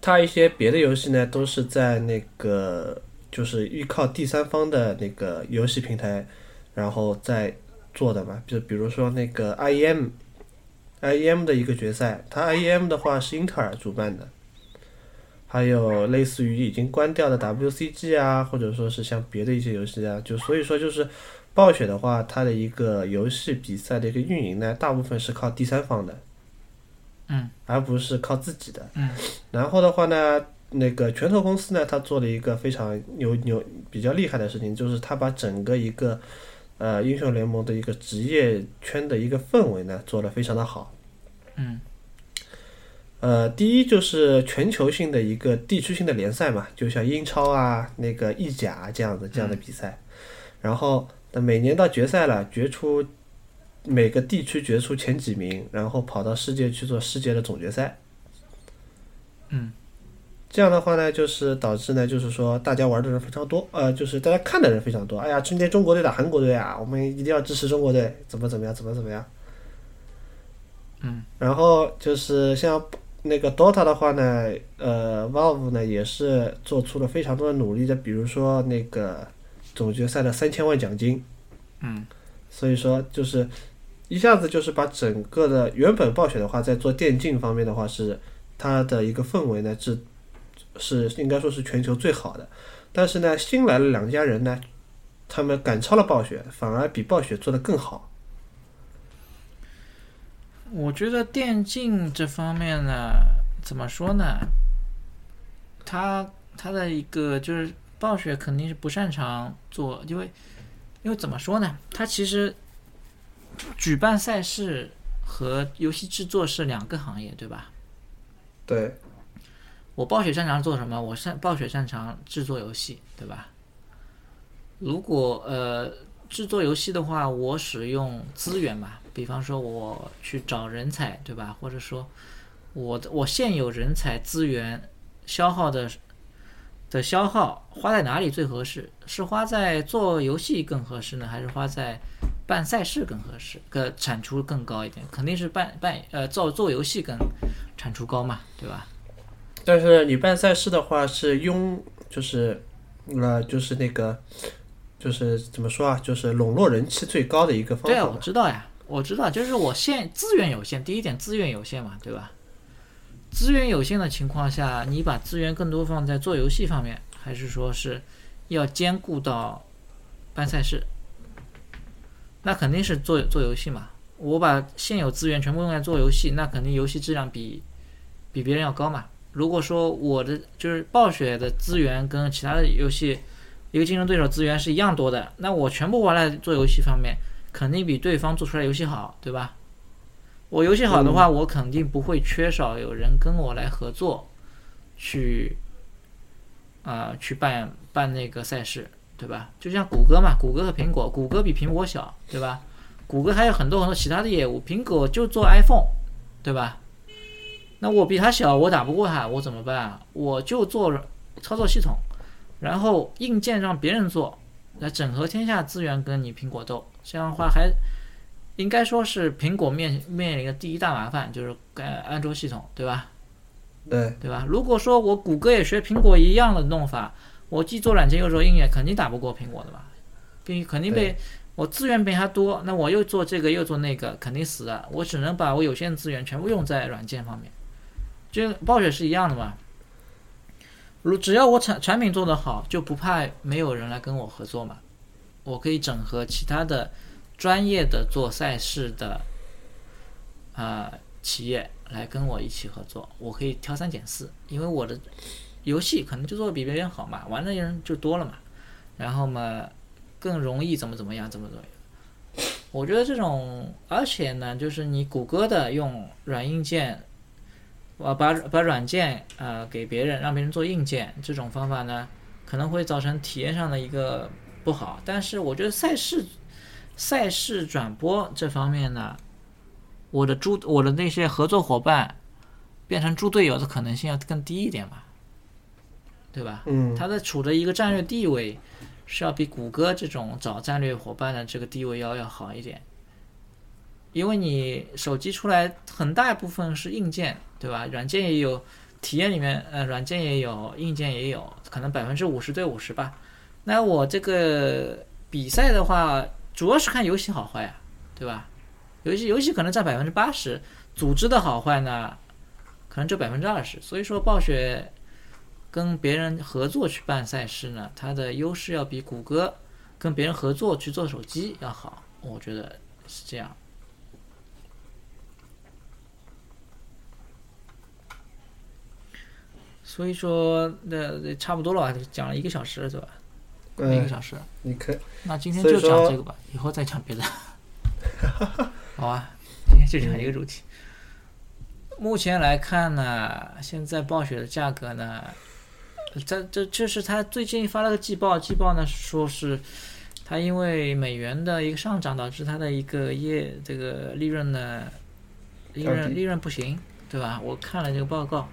它一些别的游戏呢，都是在那个就是依靠第三方的那个游戏平台。然后再做的嘛，就比如说那个 IEM，IEM 的一个决赛，它 IEM 的话是英特尔主办的，还有类似于已经关掉的 WCG 啊，或者说是像别的一些游戏啊，就所以说就是暴雪的话，它的一个游戏比赛的一个运营呢，大部分是靠第三方的，嗯，而不是靠自己的，嗯，然后的话呢，那个拳头公司呢，他做了一个非常牛牛比较厉害的事情，就是他把整个一个呃，英雄联盟的一个职业圈的一个氛围呢，做得非常的好。嗯。呃，第一就是全球性的一个地区性的联赛嘛，就像英超啊、那个意甲这样的这样的比赛。然后，每年到决赛了，决出每个地区决出前几名，然后跑到世界去做世界的总决赛。嗯。这样的话呢，就是导致呢，就是说大家玩的人非常多，呃，就是大家看的人非常多。哎呀，今天中国队打韩国队啊，我们一定要支持中国队，怎么怎么样，怎么怎么样。嗯。然后就是像那个 DOTA 的话呢，呃，Valve 呢也是做出了非常多的努力的，比如说那个总决赛的三千万奖金。嗯。所以说就是一下子就是把整个的原本暴雪的话在做电竞方面的话是它的一个氛围呢是。是应该说是全球最好的，但是呢，新来了两家人呢，他们赶超了暴雪，反而比暴雪做的更好。我觉得电竞这方面呢，怎么说呢？他他的一个就是暴雪肯定是不擅长做，因为因为怎么说呢？他其实举办赛事和游戏制作是两个行业，对吧？对。我暴雪擅长做什么？我擅暴雪擅长制作游戏，对吧？如果呃制作游戏的话，我使用资源嘛，比方说我去找人才，对吧？或者说我我现有人才资源消耗的的消耗花在哪里最合适？是花在做游戏更合适呢，还是花在办赛事更合适？个产出更高一点？肯定是办办呃做做游戏更产出高嘛，对吧？但是你办赛事的话是拥，就是，呃，就是那个，就是怎么说啊？就是笼络人气最高的一个方法。对啊，我知道呀，我知道，就是我现资源有限，第一点资源有限嘛，对吧？资源有限的情况下，你把资源更多放在做游戏方面，还是说是要兼顾到办赛事？那肯定是做做游戏嘛。我把现有资源全部用来做游戏，那肯定游戏质量比比别人要高嘛。如果说我的就是暴雪的资源跟其他的游戏一个竞争对手资源是一样多的，那我全部玩来做游戏方面，肯定比对方做出来游戏好，对吧？我游戏好的话，我肯定不会缺少有人跟我来合作，去啊去办办那个赛事，对吧？就像谷歌嘛，谷歌和苹果，谷歌比苹果小，对吧？谷歌还有很多很多其他的业务，苹果就做 iPhone，对吧？那我比它小，我打不过它，我怎么办？我就做操作系统，然后硬件让别人做，来整合天下资源跟你苹果斗。这样的话，还应该说是苹果面面临的第一大麻烦，就是呃安卓系统，对吧？对，对吧？如果说我谷歌也学苹果一样的弄法，我既做软件又做硬件，肯定打不过苹果的吧？并肯定被我资源比他多，那我又做这个又做那个，肯定死了。我只能把我有限资源全部用在软件方面。就暴雪是一样的嘛，如只要我产产品做得好，就不怕没有人来跟我合作嘛。我可以整合其他的专业的做赛事的啊企业来跟我一起合作，我可以挑三拣四，因为我的游戏可能就做的比别人好嘛，玩的人就多了嘛，然后嘛更容易怎么怎么样怎么怎么样。我觉得这种，而且呢，就是你谷歌的用软硬件。我把把软件啊给别人，让别人做硬件，这种方法呢，可能会造成体验上的一个不好，但是我觉得赛事赛事转播这方面呢，我的猪我的那些合作伙伴变成猪队友的可能性要更低一点嘛，对吧？嗯，它的处的一个战略地位是要比谷歌这种找战略伙伴的这个地位要要好一点，因为你手机出来很大一部分是硬件，对吧？软件也有，体验里面呃软件也有，硬件也有，可能百分之五十对五十吧。那我这个比赛的话，主要是看游戏好坏呀，对吧？游戏游戏可能占百分之八十，组织的好坏呢，可能就百分之二十。所以说暴雪跟别人合作去办赛事呢，它的优势要比谷歌跟别人合作去做手机要好，我觉得是这样。所以说，那差不多了吧，讲了一个小时了，对吧？一个嗯，小时。你可那今天就讲这个吧，以后再讲别的。好啊，今天就讲一个主题。目前来看呢，现在暴雪的价格呢，这这这是他最近发了个季报，季报呢说是他因为美元的一个上涨，导致他的一个业这个利润呢，利润利润不行，对吧？我看了这个报告，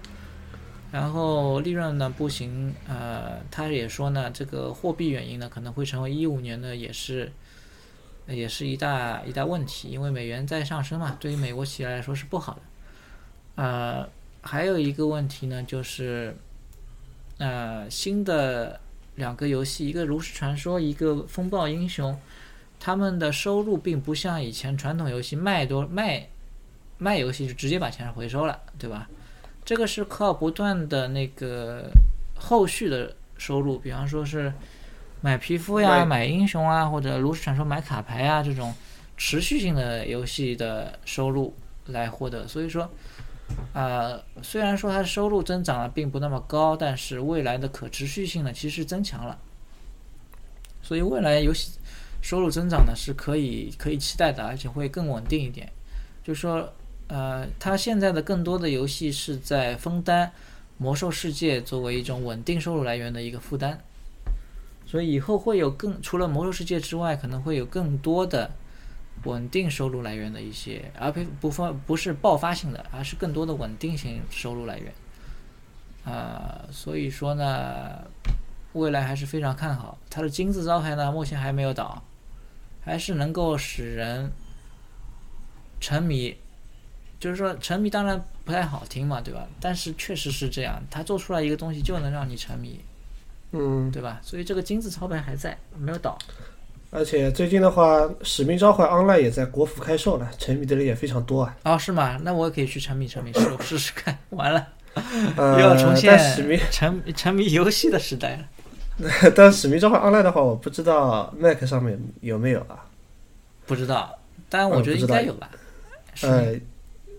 然后利润呢不行，呃，他也说呢，这个货币原因呢可能会成为一五年呢也是，也是一大一大问题，因为美元在上升嘛，对于美国企业来说是不好的。呃，还有一个问题呢，就是，呃，新的两个游戏，一个《炉石传说》，一个《风暴英雄》，他们的收入并不像以前传统游戏卖多卖卖游戏就直接把钱回收了，对吧？这个是靠不断的那个后续的收入，比方说是买皮肤呀、买买英雄啊，或者《炉石传说》买卡牌啊这种持续性的游戏的收入来获得。所以说，呃，虽然说它的收入增长了并不那么高，但是未来的可持续性呢其实增强了。所以未来游戏收入增长呢是可以可以期待的，而且会更稳定一点。就是说，呃，它现在的更多的游戏是在分担魔兽世界作为一种稳定收入来源的一个负担，所以以后会有更除了魔兽世界之外，可能会有更多的稳定收入来源的一些，而不不发不是爆发性的，而是更多的稳定性收入来源。啊、所以说呢，未来还是非常看好它的金字招牌呢，目前还没有倒，还是能够使人沉迷。就是说，沉迷当然不太好听嘛，对吧？但是确实是这样，它做出来一个东西就能让你沉迷，嗯，对吧？所以这个金字招牌还在，没有倒。而且最近的话，《使命召唤 Online》也在国服开售了，沉迷的人也非常多啊。哦，是吗？那我也可以去沉迷沉迷，试试试看。完了，呃又要重现但使命，沉沉迷游戏的时代了。但《使命召唤 Online》的话，我不知道 Mac 上面有没有啊？不知道，但我觉得应该有吧。是呃，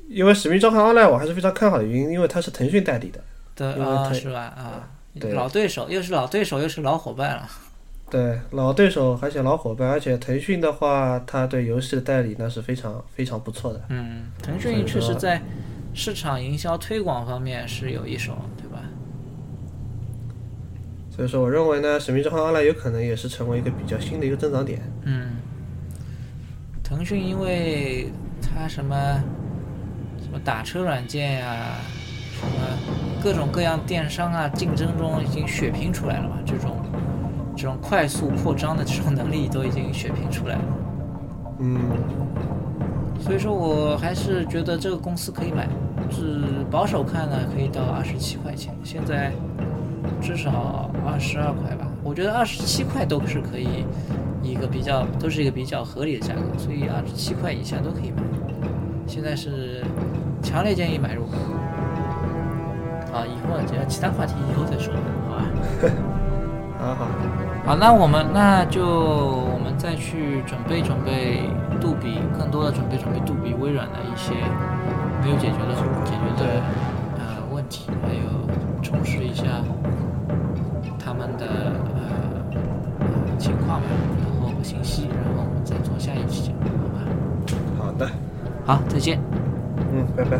因为《使命召唤 Online》我还是非常看好的原因，因为它是腾讯代理的。对啊，是吧？啊，对老对手，又是老对手，又是老伙伴了。对，老对手，而且老伙伴，而且腾讯的话，它对游戏的代理那是非常非常不错的。嗯，腾讯确实在市场营销推广方面是有一手，对吧？所以说，我认为呢，《使命召唤 Online》有可能也是成为一个比较新的一个增长点。嗯，腾讯因为它什么什么打车软件呀、什么各种各样电商啊，竞争中已经血拼出来了嘛，这种这种快速扩张的这种能力都已经血拼出来了。嗯，所以说我还是觉得这个公司可以买，是保守看呢，可以到二十七块钱，现在至少二十二块吧。我觉得二十七块都是可以一个比较，都是一个比较合理的价格，所以二十七块以下都可以买。现在是强烈建议买入。啊，以后这其他话题以后再说，好吧？好 好，好，那我们那就我们再去准备准备杜比，更多的准备准备杜比微软的一些没有解决的解决的呃问题，还有充实一下他们的呃呃情况吧，然后信息，然后我们再做下一期节目，好吧？好的，好，再见。嗯，拜拜。